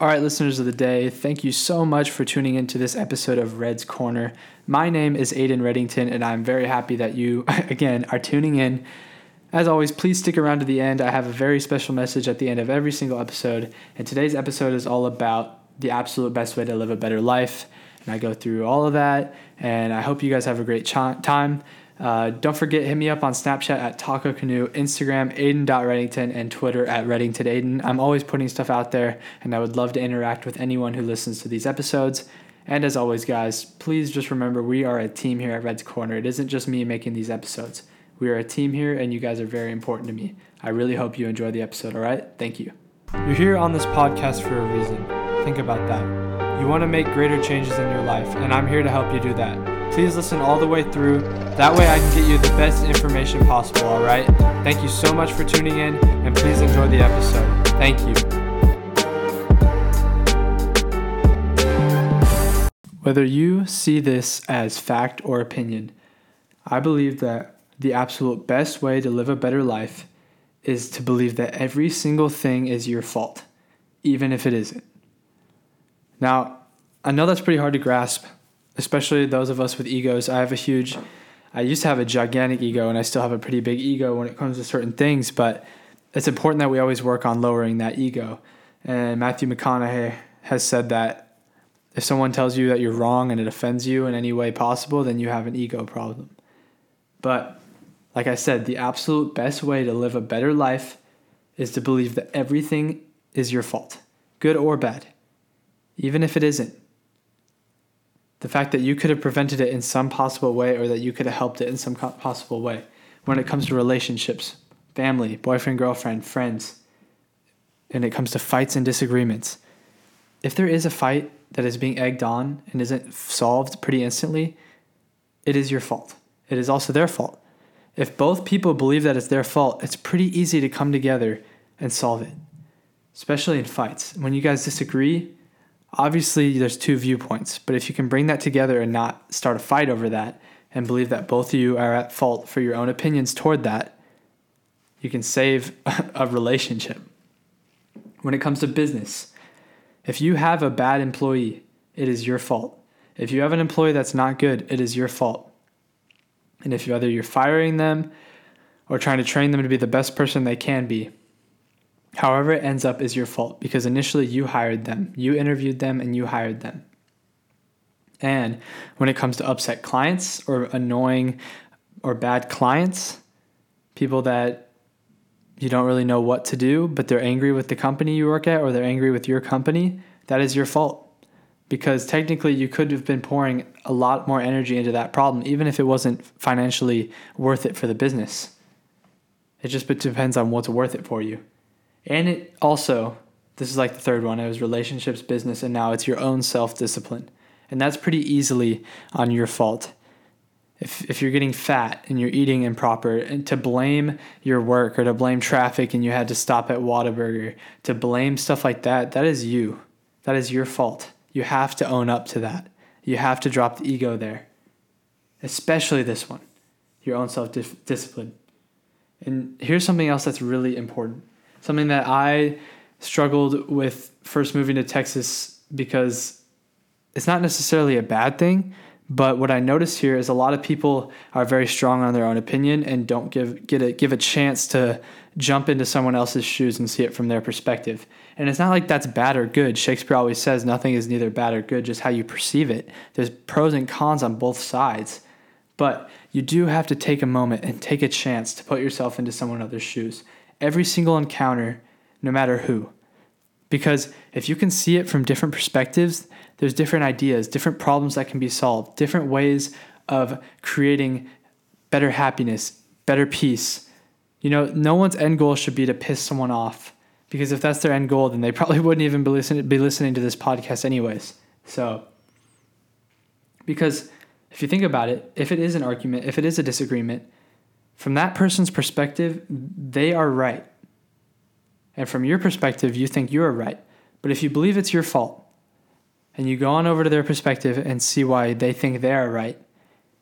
All right, listeners of the day, thank you so much for tuning into this episode of Redd's Corner. My name is Ayden Reddington, and I'm very happy that you, again, are tuning in. As always, please stick around to the end. I have a very special message at the end of every single episode, and today's episode is all about the absolute best way to live a better life. And I go through all of that, and I hope you guys have a great ch- time. Uh, don't forget, hit me up on Snapchat at Taco Canoe, Instagram, Ayden.Reddington, and Twitter at Reddington Ayden. I'm always putting stuff out there, and I would love to interact with anyone who listens to these episodes. And as always, guys, please just remember we are a team here at Redd's Corner. It isn't just me making these episodes. We are a team here, and you guys are very important to me. I really hope you enjoy the episode, all right? Thank you. You're here on this podcast for a reason. Think about that. You want to make greater changes in your life, and I'm here to help you do that. Please listen all the way through. That way I can get you the best information possible, all right? Thank you so much for tuning in, and please enjoy the episode. Thank you. Whether you see this as fact or opinion, I believe that the absolute best way to live a better life is to believe that every single thing is your fault, even if it isn't. Now, I know that's pretty hard to grasp especially those of us with egos. I have a huge, I used to have a gigantic ego, and I still have a pretty big ego when it comes to certain things. But it's important that we always work on lowering that ego. And Matthew McConaughey has said that if someone tells you that you're wrong and it offends you in any way possible, then you have an ego problem. But like I said, the absolute best way to live a better life is to believe that everything is your fault, good or bad, even if it isn't the fact that you could have prevented it in some possible way or that you could have helped it in some possible way. When it comes to relationships family boyfriend girlfriend friends and it comes to fights and disagreements if there is a fight that is being egged on and isn't solved pretty instantly it is your fault. It is also their fault. If both people believe that it's their fault it's pretty easy to come together and solve it especially in fights. When you guys disagree obviously there's two viewpoints, but if you can bring that together and not start a fight over that and believe that both of you are at fault for your own opinions toward that, you can save a relationship. When it comes to business, if you have a bad employee, it is your fault. If you have an employee that's not good, it is your fault. And if either you're firing them or trying to train them to be the best person they can be, However, it ends up is your fault because initially you hired them, you interviewed them, and you hired them. And when it comes to upset clients or annoying or bad clients, people that you don't really know what to do, but they're angry with the company you work at or they're angry with your company, that is your fault. Because technically, you could have been pouring a lot more energy into that problem, even if it wasn't financially worth it for the business. It just depends on what's worth it for you. And it also, this is like the third one, it was relationships, business, and now it's your own self discipline. And that's pretty easily on your fault. If, if you're getting fat and you're eating improper, and to blame your work or to blame traffic and you had to stop at Whataburger, to blame stuff like that, that is you. That is your fault. You have to own up to that. You have to drop the ego there, especially this one, your own self discipline. And here's something else that's really important something that I struggled with first moving to Texas because it's not necessarily a bad thing, but what I noticed here is a lot of people are very strong on their own opinion and don't give get a give a chance to jump into someone else's shoes and see it from their perspective. And it's not like that's bad or good. Shakespeare always says nothing is neither bad or good, just how you perceive it. There's pros and cons on both sides. But you do have to take a moment and take a chance to put yourself into someone else's shoes every single encounter, no matter who. Because if you can see it from different perspectives, there's different ideas, different problems that can be solved, different ways of creating better happiness, better peace. You know, no one's end goal should be to piss someone off because if that's their end goal, then they probably wouldn't even be listening, be listening to this podcast, anyways. So, because if you think about it, if it is an argument, if it is a disagreement, from that person's perspective, they are right. And from your perspective, you think you are right. But if you believe it's your fault, and you go on over to their perspective and see why they think they are right,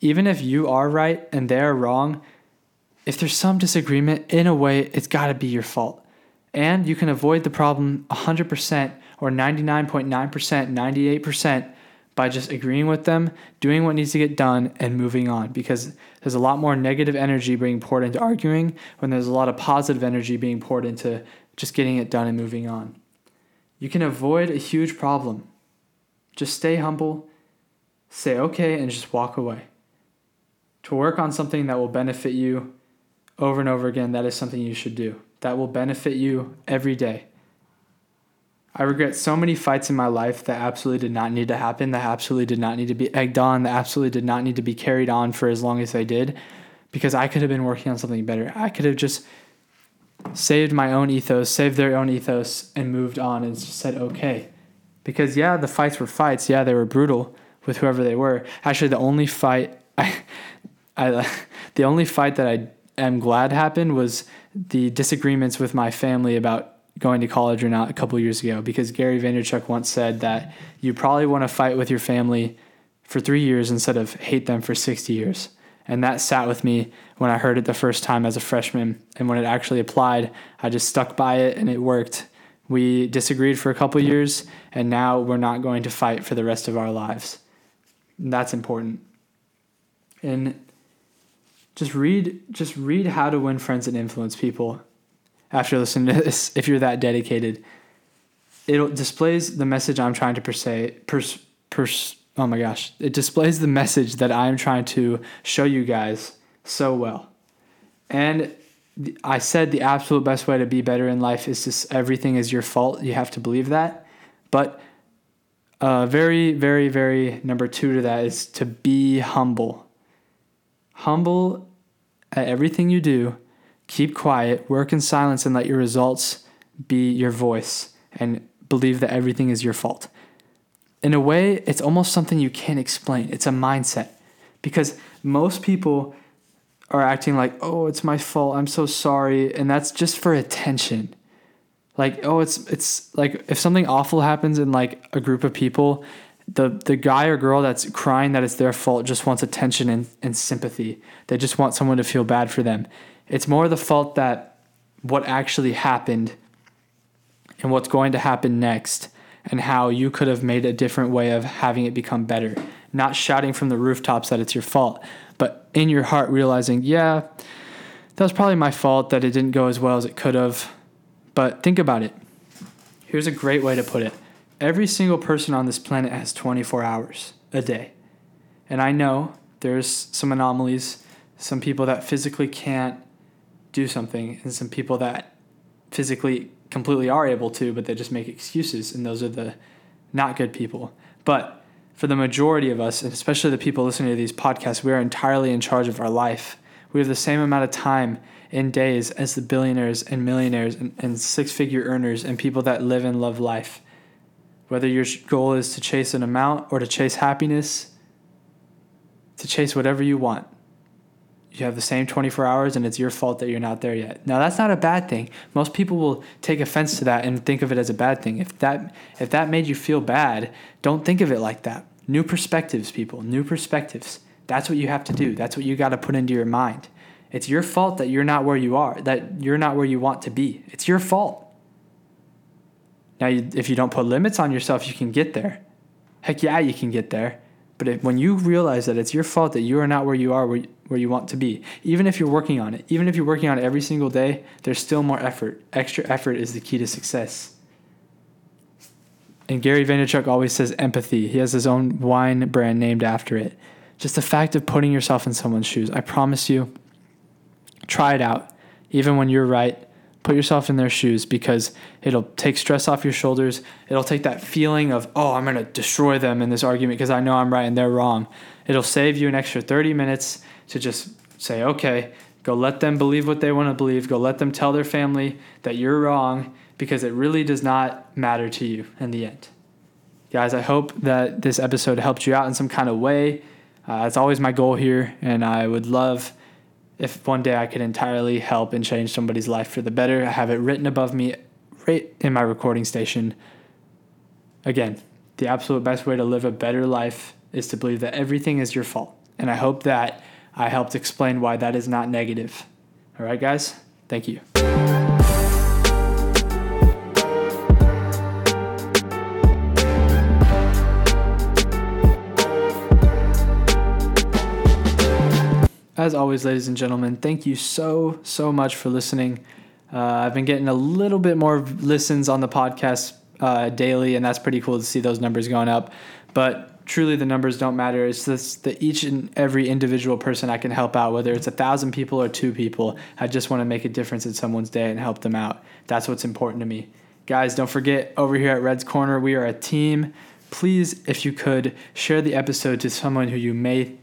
even if you are right and they are wrong, if there's some disagreement, in a way, it's got to be your fault. And you can avoid the problem 100% or 99.9%, 98% by just agreeing with them, doing what needs to get done, and moving on. Because there's a lot more negative energy being poured into arguing when there's a lot of positive energy being poured into just getting it done and moving on. You can avoid a huge problem. Just stay humble, say okay, and just walk away. To work on something that will benefit you over and over again, that is something you should do. That will benefit you every day. I regret so many fights in my life that absolutely did not need to happen, that absolutely did not need to be egged on, that absolutely did not need to be carried on for as long as they did, because I could have been working on something better. I could have just saved my own ethos, saved their own ethos, and moved on and just said, okay. Because, yeah, the fights were fights. Yeah, they were brutal with whoever they were. Actually, the only fight I, I, the only fight that I am glad happened was the disagreements with my family about going to college or not a couple years ago because Gary Vaynerchuk once said that you probably want to fight with your family for three years instead of hate them for 60 years. And that sat with me when I heard it the first time as a freshman. And when it actually applied, I just stuck by it and it worked. We disagreed for a couple years, and now we're not going to fight for the rest of our lives. And that's important. And just read just read how to win friends and influence people after listening to this, if you're that dedicated, it displays the message I'm trying to per se, pers, pers, oh my gosh, it displays the message that I'm trying to show you guys so well. And I said the absolute best way to be better in life is just everything is your fault. You have to believe that. But uh, very, very, very number two to that is to be humble. Humble at everything you do Keep quiet, work in silence, and let your results be your voice and believe that everything is your fault. In a way, it's almost something you can't explain. It's a mindset because most people are acting like, oh, it's my fault. I'm so sorry. And that's just for attention. Like, oh, it's it's like if something awful happens in like a group of people, the the guy or girl that's crying that it's their fault just wants attention and, and sympathy. They just want someone to feel bad for them. It's more the fault that what actually happened and what's going to happen next and how you could have made a different way of having it become better. Not shouting from the rooftops that it's your fault, but in your heart realizing, yeah, that was probably my fault that it didn't go as well as it could have. But think about it. Here's a great way to put it every single person on this planet has 24 hours a day. And I know there's some anomalies, some people that physically can't do something and some people that physically completely are able to but they just make excuses and those are the not good people. But for the majority of us and especially the people listening to these podcasts we are entirely in charge of our life. We have the same amount of time in days as the billionaires and millionaires and, and six figure earners and people that live and love life. Whether your goal is to chase an amount or to chase happiness to chase whatever you want you have the same 24 hours and it's your fault that you're not there yet. Now that's not a bad thing. Most people will take offense to that and think of it as a bad thing. If that if that made you feel bad, don't think of it like that. New perspectives, people, new perspectives. That's what you have to do. That's what you got to put into your mind. It's your fault that you're not where you are, that you're not where you want to be. It's your fault. Now, if you don't put limits on yourself, you can get there. Heck yeah, you can get there. But if, when you realize that it's your fault that you are not where you are, where, where you want to be. Even if you're working on it, even if you're working on it every single day, there's still more effort. Extra effort is the key to success. And Gary Vaynerchuk always says empathy. He has his own wine brand named after it. Just the fact of putting yourself in someone's shoes. I promise you, try it out. Even when you're right, put yourself in their shoes because it'll take stress off your shoulders. It'll take that feeling of, oh, I'm going to destroy them in this argument because I know I'm right and they're wrong. It'll save you an extra 30 minutes to just say, okay, go let them believe what they want to believe. Go let them tell their family that you're wrong because it really does not matter to you in the end. Guys, I hope that this episode helped you out in some kind of way. Uh, it's always my goal here, and I would love if one day I could entirely help and change somebody's life for the better. I have it written above me right in my recording station. Again, the absolute best way to live a better life is to believe that everything is your fault. And I hope that I helped explain why that is not negative. All right, guys? Thank you. As always, ladies and gentlemen, thank you so, so much for listening. Uh, I've been getting a little bit more listens on the podcast uh, daily, and that's pretty cool to see those numbers going up. But truly, the numbers don't matter. It's just that each and every individual person I can help out, whether it's a thousand people or two people, I just want to make a difference in someone's day and help them out. That's what's important to me. Guys, don't forget over here at Redd's Corner, we are a team. Please, if you could, share the episode to someone who you may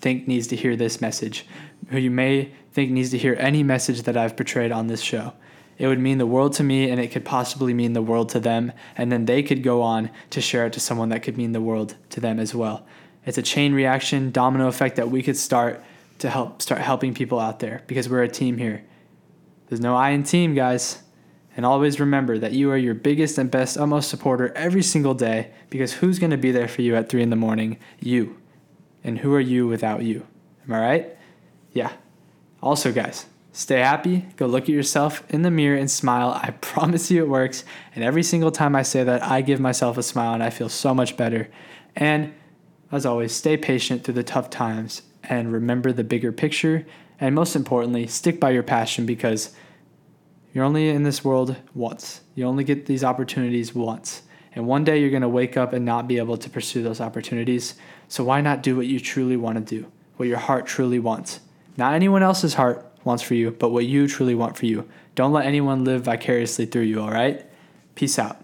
think needs to hear this message, who you may think needs to hear any message that I've portrayed on this show. It would mean the world to me, and it could possibly mean the world to them, and then they could go on to share it to someone that could mean the world to them as well. It's a chain reaction, domino effect that we could start to help start helping people out there because we're a team here. There's no I in team, guys. And always remember that you are your biggest and best, utmost supporter every single day because who's going to be there for you at 3 in the morning? You. And who are you without you? Am I right? Yeah. Also, guys, stay happy. Go look at yourself in the mirror and smile. I promise you it works. And every single time I say that, I give myself a smile and I feel so much better. And as always, stay patient through the tough times and remember the bigger picture. And most importantly, stick by your passion because you're only in this world once. You only get these opportunities once. And one day you're going to wake up and not be able to pursue those opportunities. So why not do what you truly want to do, what your heart truly wants? Not anyone else's heart wants for you, but what you truly want for you. Don't let anyone live vicariously through you, all right? Peace out.